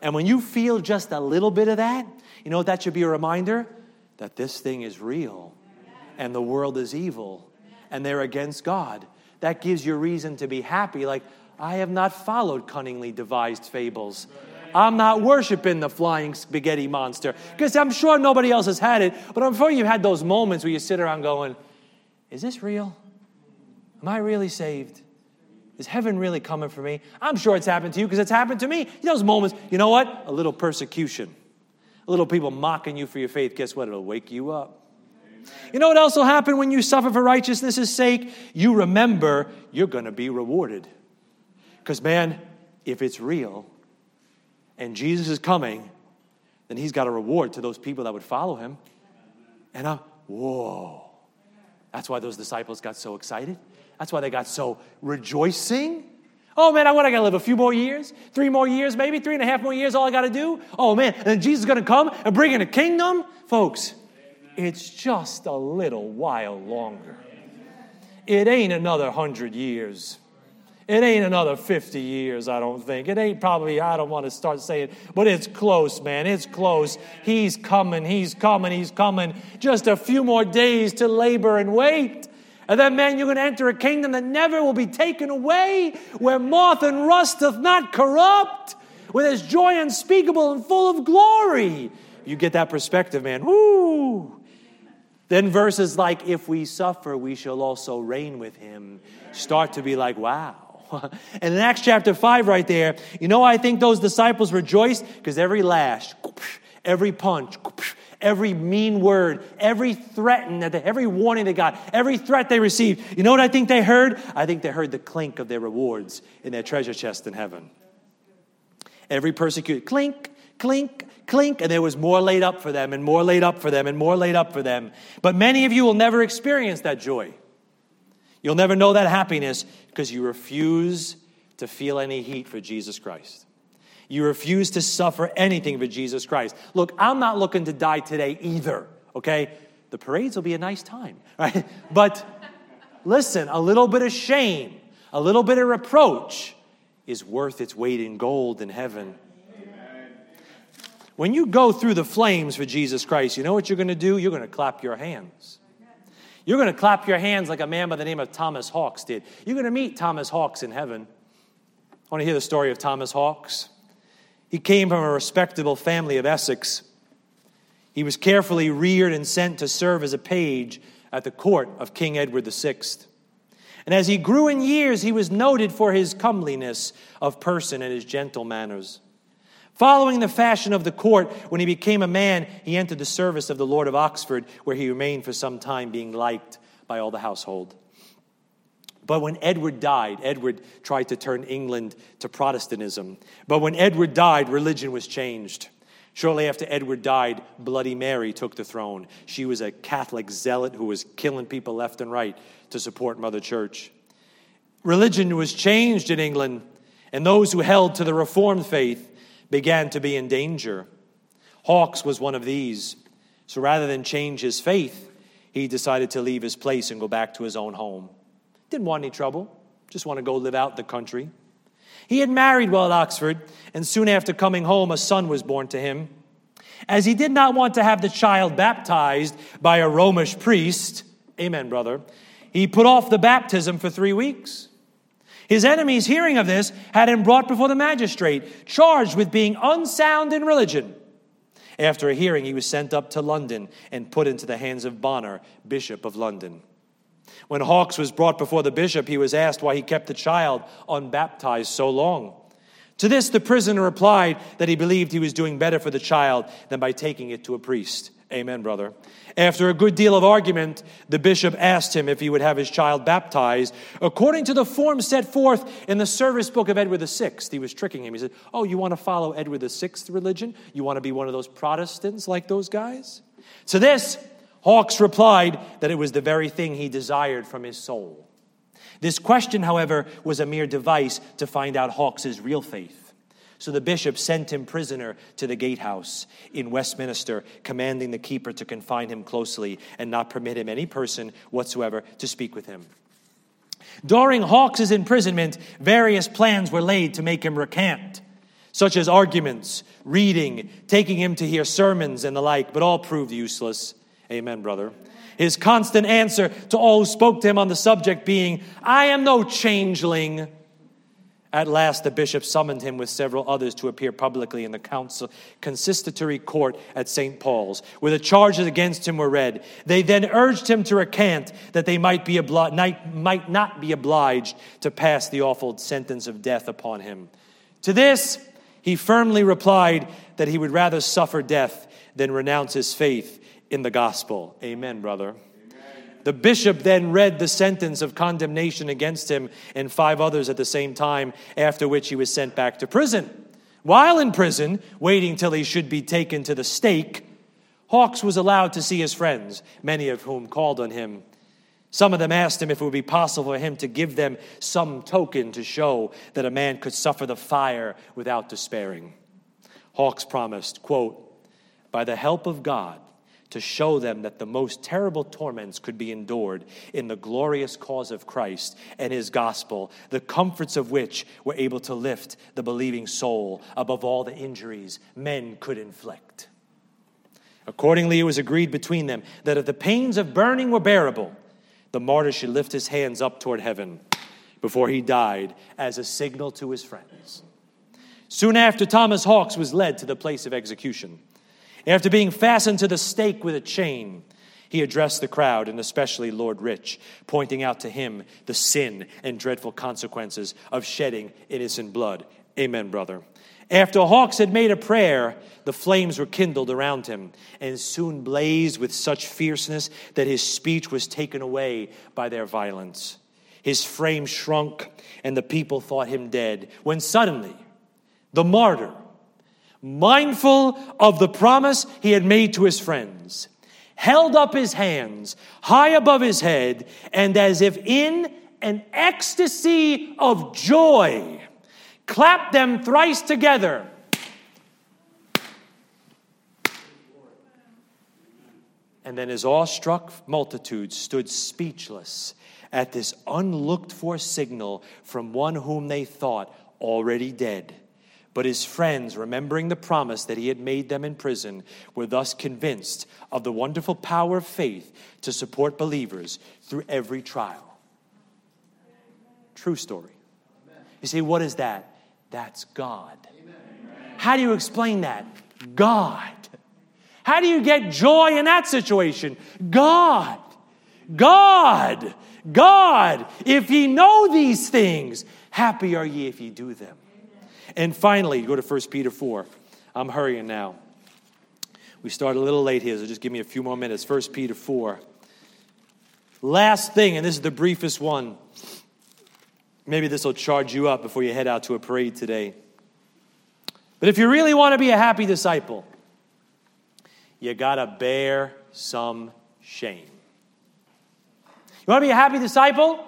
And when you feel just a little bit of that, you know what? That should be a reminder that this thing is real and the world is evil and they're against God. That gives you reason to be happy. Like, I have not followed cunningly devised fables. I'm not worshiping the flying spaghetti monster because I'm sure nobody else has had it. But I'm sure you've had those moments where you sit around going, Is this real? Am I really saved? Is heaven really coming for me? I'm sure it's happened to you because it's happened to me. Those moments, you know what? A little persecution little people mocking you for your faith, guess what? It'll wake you up. You know what else will happen when you suffer for righteousness' sake? You remember you're going to be rewarded. Because, man, if it's real and Jesus is coming, then he's got a reward to those people that would follow him. And I'm, whoa. That's why those disciples got so excited. That's why they got so rejoicing. Oh man, I what I gotta live a few more years, three more years, maybe three and a half more years, all I gotta do. Oh man, and then Jesus is gonna come and bring in a kingdom? Folks, it's just a little while longer. It ain't another hundred years. It ain't another 50 years, I don't think. It ain't probably, I don't want to start saying, but it's close, man. It's close. He's coming, he's coming, he's coming. Just a few more days to labor and wait. And then, man, you're going to enter a kingdom that never will be taken away, where moth and rust doth not corrupt, where there's joy unspeakable and full of glory. You get that perspective, man. Woo! Then verses like, if we suffer, we shall also reign with him, start to be like, wow. And in Acts chapter 5, right there, you know I think those disciples rejoiced? Because every lash, every punch, every mean word, every threaten, that every warning they got, every threat they received, you know what I think they heard? I think they heard the clink of their rewards in their treasure chest in heaven. Every persecuted, clink, clink, clink, and there was more laid up for them, and more laid up for them, and more laid up for them. But many of you will never experience that joy. You'll never know that happiness because you refuse to feel any heat for Jesus Christ. You refuse to suffer anything for Jesus Christ. Look, I'm not looking to die today either, okay? The parades will be a nice time, right? But listen, a little bit of shame, a little bit of reproach is worth its weight in gold in heaven. When you go through the flames for Jesus Christ, you know what you're going to do? You're going to clap your hands. You're going to clap your hands like a man by the name of Thomas Hawkes did. You're going to meet Thomas Hawkes in heaven. Want to hear the story of Thomas Hawkes. He came from a respectable family of Essex. He was carefully reared and sent to serve as a page at the court of King Edward VI. And as he grew in years, he was noted for his comeliness of person and his gentle manners. Following the fashion of the court, when he became a man, he entered the service of the Lord of Oxford, where he remained for some time, being liked by all the household. But when Edward died, Edward tried to turn England to Protestantism. But when Edward died, religion was changed. Shortly after Edward died, Bloody Mary took the throne. She was a Catholic zealot who was killing people left and right to support Mother Church. Religion was changed in England, and those who held to the Reformed faith began to be in danger. Hawkes was one of these. So rather than change his faith, he decided to leave his place and go back to his own home. Didn't want any trouble, just want to go live out the country. He had married while at Oxford, and soon after coming home, a son was born to him. As he did not want to have the child baptized by a Romish priest, amen, brother, he put off the baptism for three weeks. His enemies, hearing of this, had him brought before the magistrate, charged with being unsound in religion. After a hearing, he was sent up to London and put into the hands of Bonner, Bishop of London. When Hawkes was brought before the bishop, he was asked why he kept the child unbaptized so long. To this, the prisoner replied that he believed he was doing better for the child than by taking it to a priest. Amen, brother. After a good deal of argument, the bishop asked him if he would have his child baptized according to the form set forth in the service book of Edward VI. He was tricking him. He said, Oh, you want to follow Edward VI religion? You want to be one of those Protestants like those guys? To this, Hawkes replied that it was the very thing he desired from his soul. This question, however, was a mere device to find out Hawkes's real faith. So the bishop sent him prisoner to the gatehouse in Westminster, commanding the keeper to confine him closely and not permit him any person whatsoever to speak with him. During Hawkes's imprisonment, various plans were laid to make him recant, such as arguments, reading, taking him to hear sermons, and the like, but all proved useless. Amen, brother. His constant answer to all who spoke to him on the subject being, I am no changeling at last, the bishop summoned him with several others to appear publicly in the council, consistory court at St. Paul's, where the charges against him were read. They then urged him to recant that they might, be obli- might not be obliged to pass the awful sentence of death upon him. To this, he firmly replied that he would rather suffer death than renounce his faith in the gospel. Amen, brother. The bishop then read the sentence of condemnation against him and five others at the same time, after which he was sent back to prison. While in prison, waiting till he should be taken to the stake, Hawkes was allowed to see his friends, many of whom called on him. Some of them asked him if it would be possible for him to give them some token to show that a man could suffer the fire without despairing. Hawkes promised, quote, By the help of God, to show them that the most terrible torments could be endured in the glorious cause of Christ and his gospel, the comforts of which were able to lift the believing soul above all the injuries men could inflict. Accordingly, it was agreed between them that if the pains of burning were bearable, the martyr should lift his hands up toward heaven before he died as a signal to his friends. Soon after, Thomas Hawkes was led to the place of execution. After being fastened to the stake with a chain, he addressed the crowd, and especially Lord Rich, pointing out to him the sin and dreadful consequences of shedding innocent blood. Amen, brother. After Hawkes had made a prayer, the flames were kindled around him and soon blazed with such fierceness that his speech was taken away by their violence. His frame shrunk, and the people thought him dead. When suddenly, the martyr, mindful of the promise he had made to his friends, held up his hands high above his head, and as if in an ecstasy of joy, clapped them thrice together. And then his awestruck multitude stood speechless at this unlooked for signal from one whom they thought already dead. But his friends, remembering the promise that he had made them in prison, were thus convinced of the wonderful power of faith to support believers through every trial. True story. You say, what is that? That's God. How do you explain that? God. How do you get joy in that situation? God. God. God. If ye know these things, happy are ye if ye do them. And finally, go to 1 Peter 4. I'm hurrying now. We start a little late here, so just give me a few more minutes. 1 Peter 4. Last thing, and this is the briefest one. Maybe this will charge you up before you head out to a parade today. But if you really want to be a happy disciple, you got to bear some shame. You want to be a happy disciple?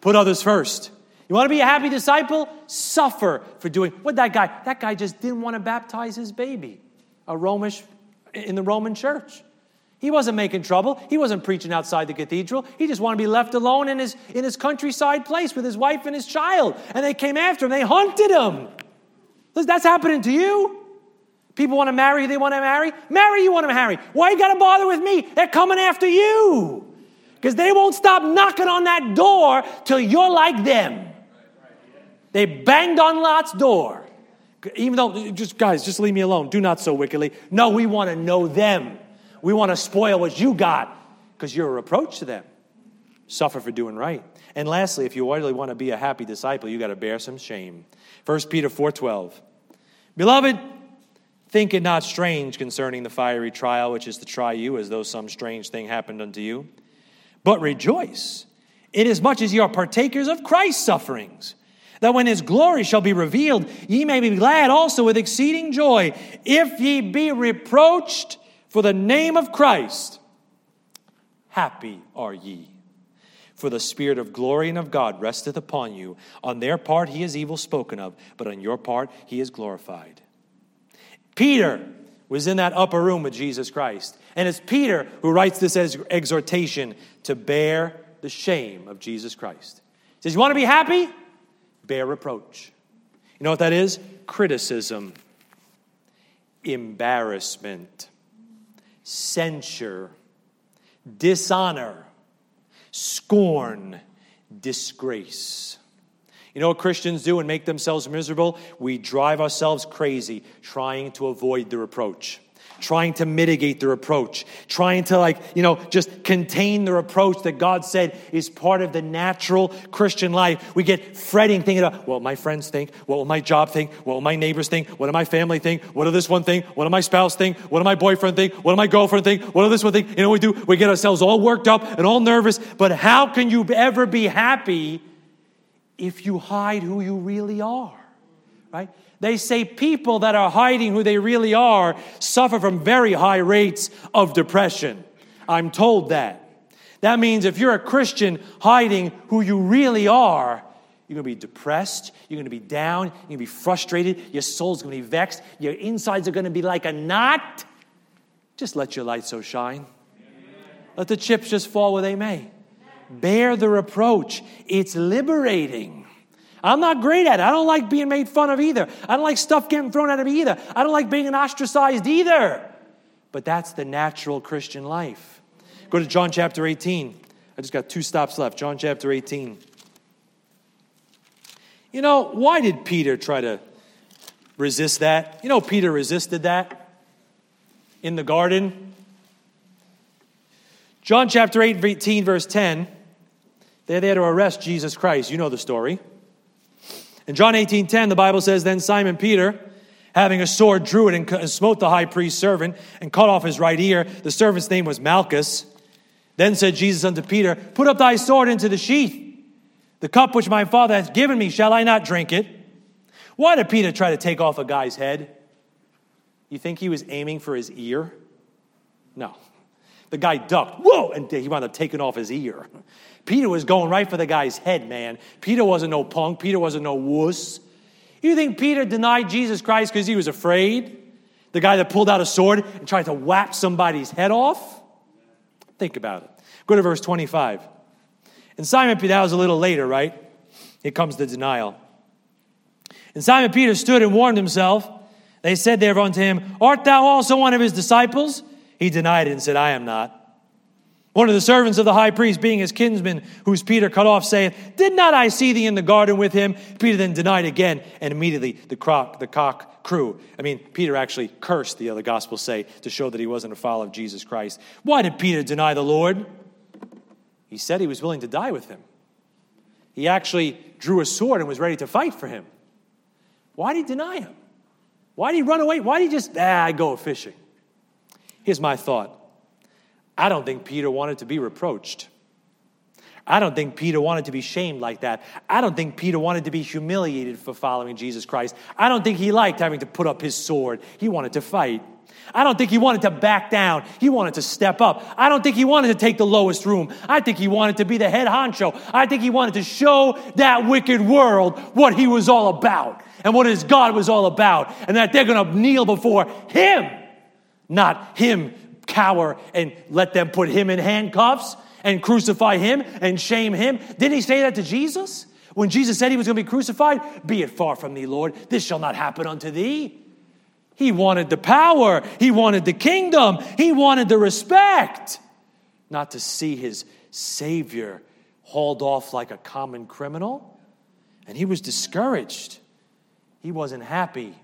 Put others first. You want to be a happy disciple? Suffer for doing what that guy, that guy just didn't want to baptize his baby. A Romish in the Roman church. He wasn't making trouble. He wasn't preaching outside the cathedral. He just wanted to be left alone in his, in his countryside place with his wife and his child. And they came after him. They hunted him. That's happening to you. People want to marry, who they want to marry. Marry, you want to marry. Why you got to bother with me? They're coming after you. Because they won't stop knocking on that door till you're like them. They banged on Lot's door. Even though, just guys, just leave me alone. Do not so wickedly. No, we want to know them. We want to spoil what you got because you're a reproach to them. Suffer for doing right. And lastly, if you really want to be a happy disciple, you got to bear some shame. 1 Peter 4:12. Beloved, think it not strange concerning the fiery trial which is to try you as though some strange thing happened unto you, but rejoice inasmuch as you are partakers of Christ's sufferings that when his glory shall be revealed, ye may be glad also with exceeding joy, if ye be reproached for the name of Christ. Happy are ye. For the Spirit of glory and of God resteth upon you. On their part he is evil spoken of, but on your part he is glorified. Peter was in that upper room with Jesus Christ. And it's Peter who writes this as exhortation to bear the shame of Jesus Christ. He says, You want to be happy? Bear reproach. You know what that is? Criticism, embarrassment, censure, dishonor, scorn, disgrace. You know what Christians do and make themselves miserable? We drive ourselves crazy trying to avoid the reproach trying to mitigate the reproach, trying to, like, you know, just contain the reproach that God said is part of the natural Christian life. We get fretting, thinking about, what my friends think? What will my job think? What will my neighbors think? What will my family think? What will this one think? What will my spouse think? What will my boyfriend think? What will my girlfriend think? What will this one think? You know what we do? We get ourselves all worked up and all nervous. But how can you ever be happy if you hide who you really are? Right? They say people that are hiding who they really are suffer from very high rates of depression. I'm told that. That means if you're a Christian hiding who you really are, you're going to be depressed. You're going to be down. You're going to be frustrated. Your soul's going to be vexed. Your insides are going to be like a knot. Just let your light so shine. Let the chips just fall where they may. Bear the reproach. It's liberating. I'm not great at it. I don't like being made fun of either. I don't like stuff getting thrown at me either. I don't like being ostracized either. But that's the natural Christian life. Go to John chapter 18. I just got two stops left. John chapter 18. You know, why did Peter try to resist that? You know, Peter resisted that in the garden. John chapter 8, 18, verse 10. They're there to arrest Jesus Christ. You know the story. In John 18, 10, the Bible says, Then Simon Peter, having a sword, drew it and smote the high priest's servant and cut off his right ear. The servant's name was Malchus. Then said Jesus unto Peter, Put up thy sword into the sheath. The cup which my Father hath given me, shall I not drink it? Why did Peter try to take off a guy's head? You think he was aiming for his ear? No. The guy ducked, whoa, and he wound up taking off his ear. Peter was going right for the guy's head, man. Peter wasn't no punk. Peter wasn't no wuss. You think Peter denied Jesus Christ because he was afraid? The guy that pulled out a sword and tried to whap somebody's head off? Think about it. Go to verse 25. And Simon Peter, that was a little later, right? Here comes the denial. And Simon Peter stood and warned himself. They said therefore unto him, Art thou also one of his disciples? He denied it and said, I am not. One of the servants of the high priest, being his kinsman, whose Peter cut off, saith, Did not I see thee in the garden with him? Peter then denied again, and immediately the, croc, the cock crew. I mean, Peter actually cursed, the other gospels say, to show that he wasn't a follower of Jesus Christ. Why did Peter deny the Lord? He said he was willing to die with him. He actually drew a sword and was ready to fight for him. Why did he deny him? Why did he run away? Why did he just, ah, go fishing? Here's my thought I don't think Peter wanted to be reproached. I don't think Peter wanted to be shamed like that. I don't think Peter wanted to be humiliated for following Jesus Christ. I don't think he liked having to put up his sword. He wanted to fight. I don't think he wanted to back down. He wanted to step up. I don't think he wanted to take the lowest room. I think he wanted to be the head honcho. I think he wanted to show that wicked world what he was all about and what his God was all about and that they're going to kneel before him, not him cower and let them put him in handcuffs and crucify him and shame him. Didn't he say that to Jesus? When Jesus said he was going to be crucified, be it far from thee, Lord, this shall not happen unto thee. He wanted the power, he wanted the kingdom, he wanted the respect, not to see his Savior hauled off like a common criminal. And he was discouraged. He wasn't happy.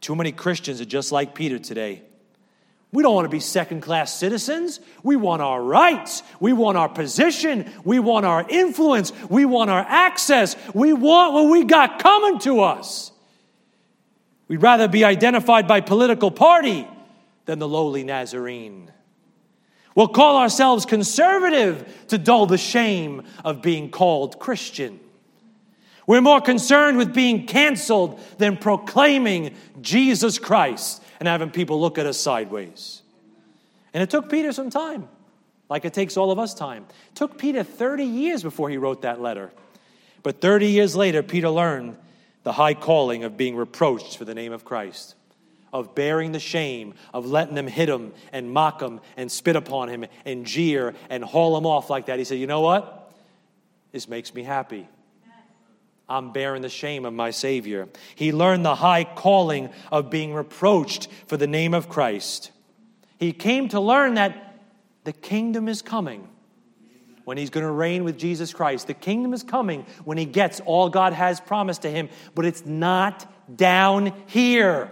Too many Christians are just like Peter today. We don't want to be second class citizens. We want our rights. We want our position. We want our influence. We want our access. We want what we got coming to us. We'd rather be identified by political party than the lowly Nazarene. We'll call ourselves conservative to dull the shame of being called Christian. We're more concerned with being canceled than proclaiming Jesus Christ and having people look at us sideways. And it took Peter some time, like it takes all of us time. It took Peter 30 years before he wrote that letter. But 30 years later, Peter learned the high calling of being reproached for the name of Christ, of bearing the shame, of letting them hit him and mock him and spit upon him and jeer and haul him off like that. He said, You know what? This makes me happy. I'm bearing the shame of my Savior. He learned the high calling of being reproached for the name of Christ. He came to learn that the kingdom is coming when he's going to reign with Jesus Christ. The kingdom is coming when he gets all God has promised to him, but it's not down here.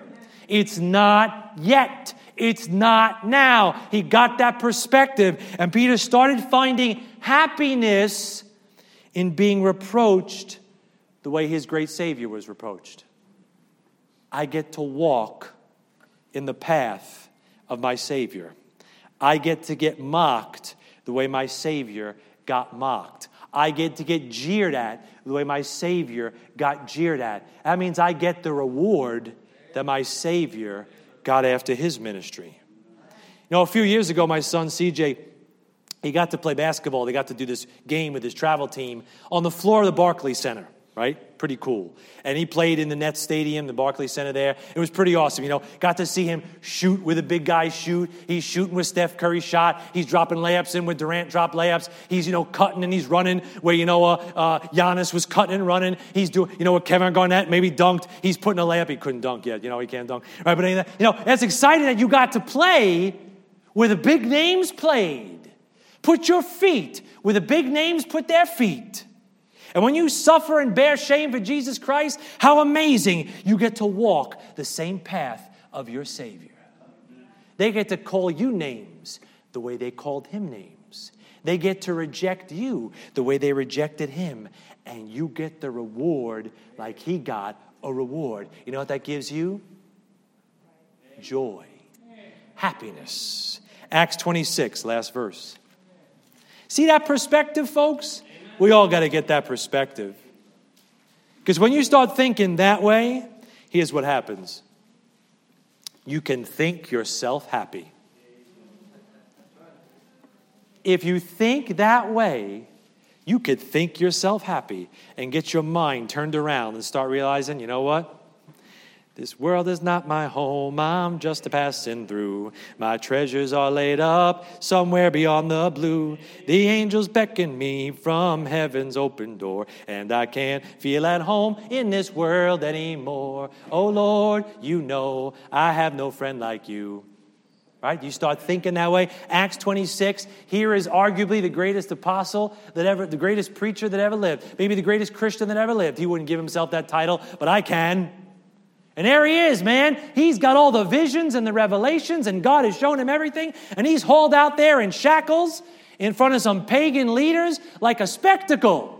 It's not yet. It's not now. He got that perspective, and Peter started finding happiness in being reproached the way his great Savior was reproached. I get to walk in the path of my Savior. I get to get mocked the way my Savior got mocked. I get to get jeered at the way my Savior got jeered at. That means I get the reward that my Savior got after his ministry. You know, a few years ago, my son CJ, he got to play basketball. They got to do this game with his travel team on the floor of the Barclays Center right? Pretty cool. And he played in the Nets Stadium, the Barclays Center there. It was pretty awesome. You know, got to see him shoot with a big guy shoot. He's shooting with Steph Curry shot. He's dropping layups in with Durant drop layups. He's, you know, cutting and he's running where, you know, uh, uh, Giannis was cutting and running. He's doing, you know, what Kevin Garnett maybe dunked. He's putting a layup. He couldn't dunk yet. You know, he can't dunk. Right? But, anyway, you know, that's exciting that you got to play where the big names played. Put your feet where the big names put their feet. And when you suffer and bear shame for Jesus Christ, how amazing you get to walk the same path of your Savior. They get to call you names the way they called him names. They get to reject you the way they rejected him. And you get the reward like he got a reward. You know what that gives you? Joy, happiness. Acts 26, last verse. See that perspective, folks? We all got to get that perspective. Because when you start thinking that way, here's what happens you can think yourself happy. If you think that way, you could think yourself happy and get your mind turned around and start realizing, you know what? This world is not my home, I'm just a passing through. My treasures are laid up somewhere beyond the blue. The angels beckon me from heaven's open door, and I can't feel at home in this world anymore. Oh Lord, you know I have no friend like you. Right? You start thinking that way. Acts 26, here is arguably the greatest apostle that ever, the greatest preacher that ever lived, maybe the greatest Christian that ever lived. He wouldn't give himself that title, but I can. And there he is, man. He's got all the visions and the revelations, and God has shown him everything. And he's hauled out there in shackles in front of some pagan leaders like a spectacle.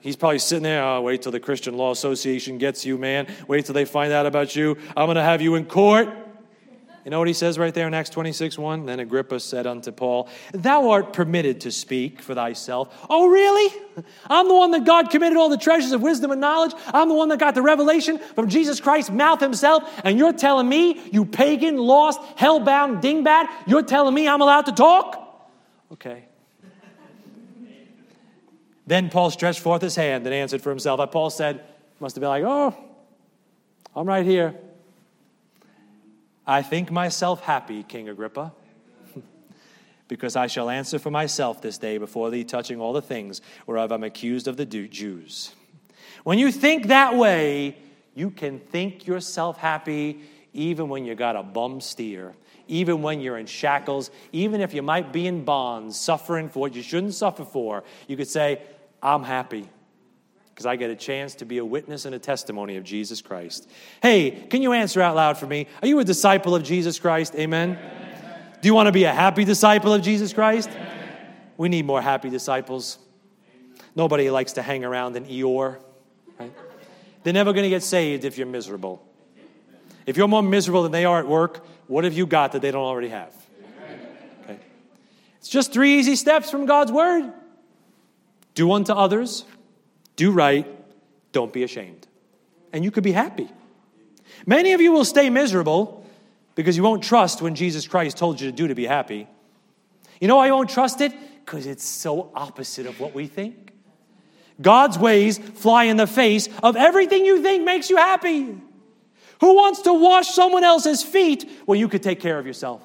He's probably sitting there, oh, wait till the Christian Law Association gets you, man. Wait till they find out about you. I'm going to have you in court. You know what he says right there in Acts 26 1? Then Agrippa said unto Paul, Thou art permitted to speak for thyself. Oh, really? I'm the one that God committed all the treasures of wisdom and knowledge. I'm the one that got the revelation from Jesus Christ's mouth himself. And you're telling me, you pagan, lost, hell-bound dingbat, you're telling me I'm allowed to talk? Okay. then Paul stretched forth his hand and answered for himself. Paul said, must have been like, Oh, I'm right here. I think myself happy, King Agrippa, because I shall answer for myself this day before thee, touching all the things whereof I'm accused of the Jews. When you think that way, you can think yourself happy even when you got a bum steer, even when you're in shackles, even if you might be in bonds, suffering for what you shouldn't suffer for. You could say, I'm happy because I get a chance to be a witness and a testimony of Jesus Christ. Hey, can you answer out loud for me? Are you a disciple of Jesus Christ? Amen. Amen. Do you want to be a happy disciple of Jesus Christ? Amen. We need more happy disciples. Nobody likes to hang around in Eeyore. Right? They're never going to get saved if you're miserable. If you're more miserable than they are at work, what have you got that they don't already have? Okay. It's just three easy steps from God's word. Do unto others do right, don't be ashamed. And you could be happy. Many of you will stay miserable because you won't trust when Jesus Christ told you to do to be happy. You know why you won't trust it? Because it's so opposite of what we think. God's ways fly in the face of everything you think makes you happy. Who wants to wash someone else's feet when you could take care of yourself?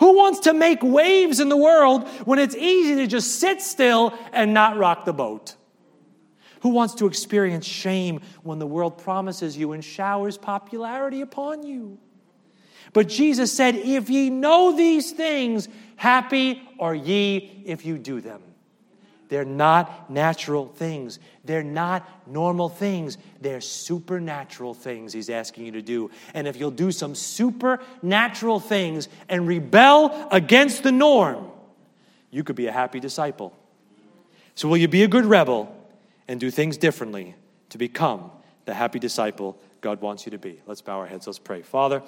Who wants to make waves in the world when it's easy to just sit still and not rock the boat? Who wants to experience shame when the world promises you and showers popularity upon you? But Jesus said, If ye know these things, happy are ye if you do them. They're not natural things. They're not normal things. They're supernatural things he's asking you to do. And if you'll do some supernatural things and rebel against the norm, you could be a happy disciple. So, will you be a good rebel? And do things differently to become the happy disciple God wants you to be. Let's bow our heads. Let's pray. Father,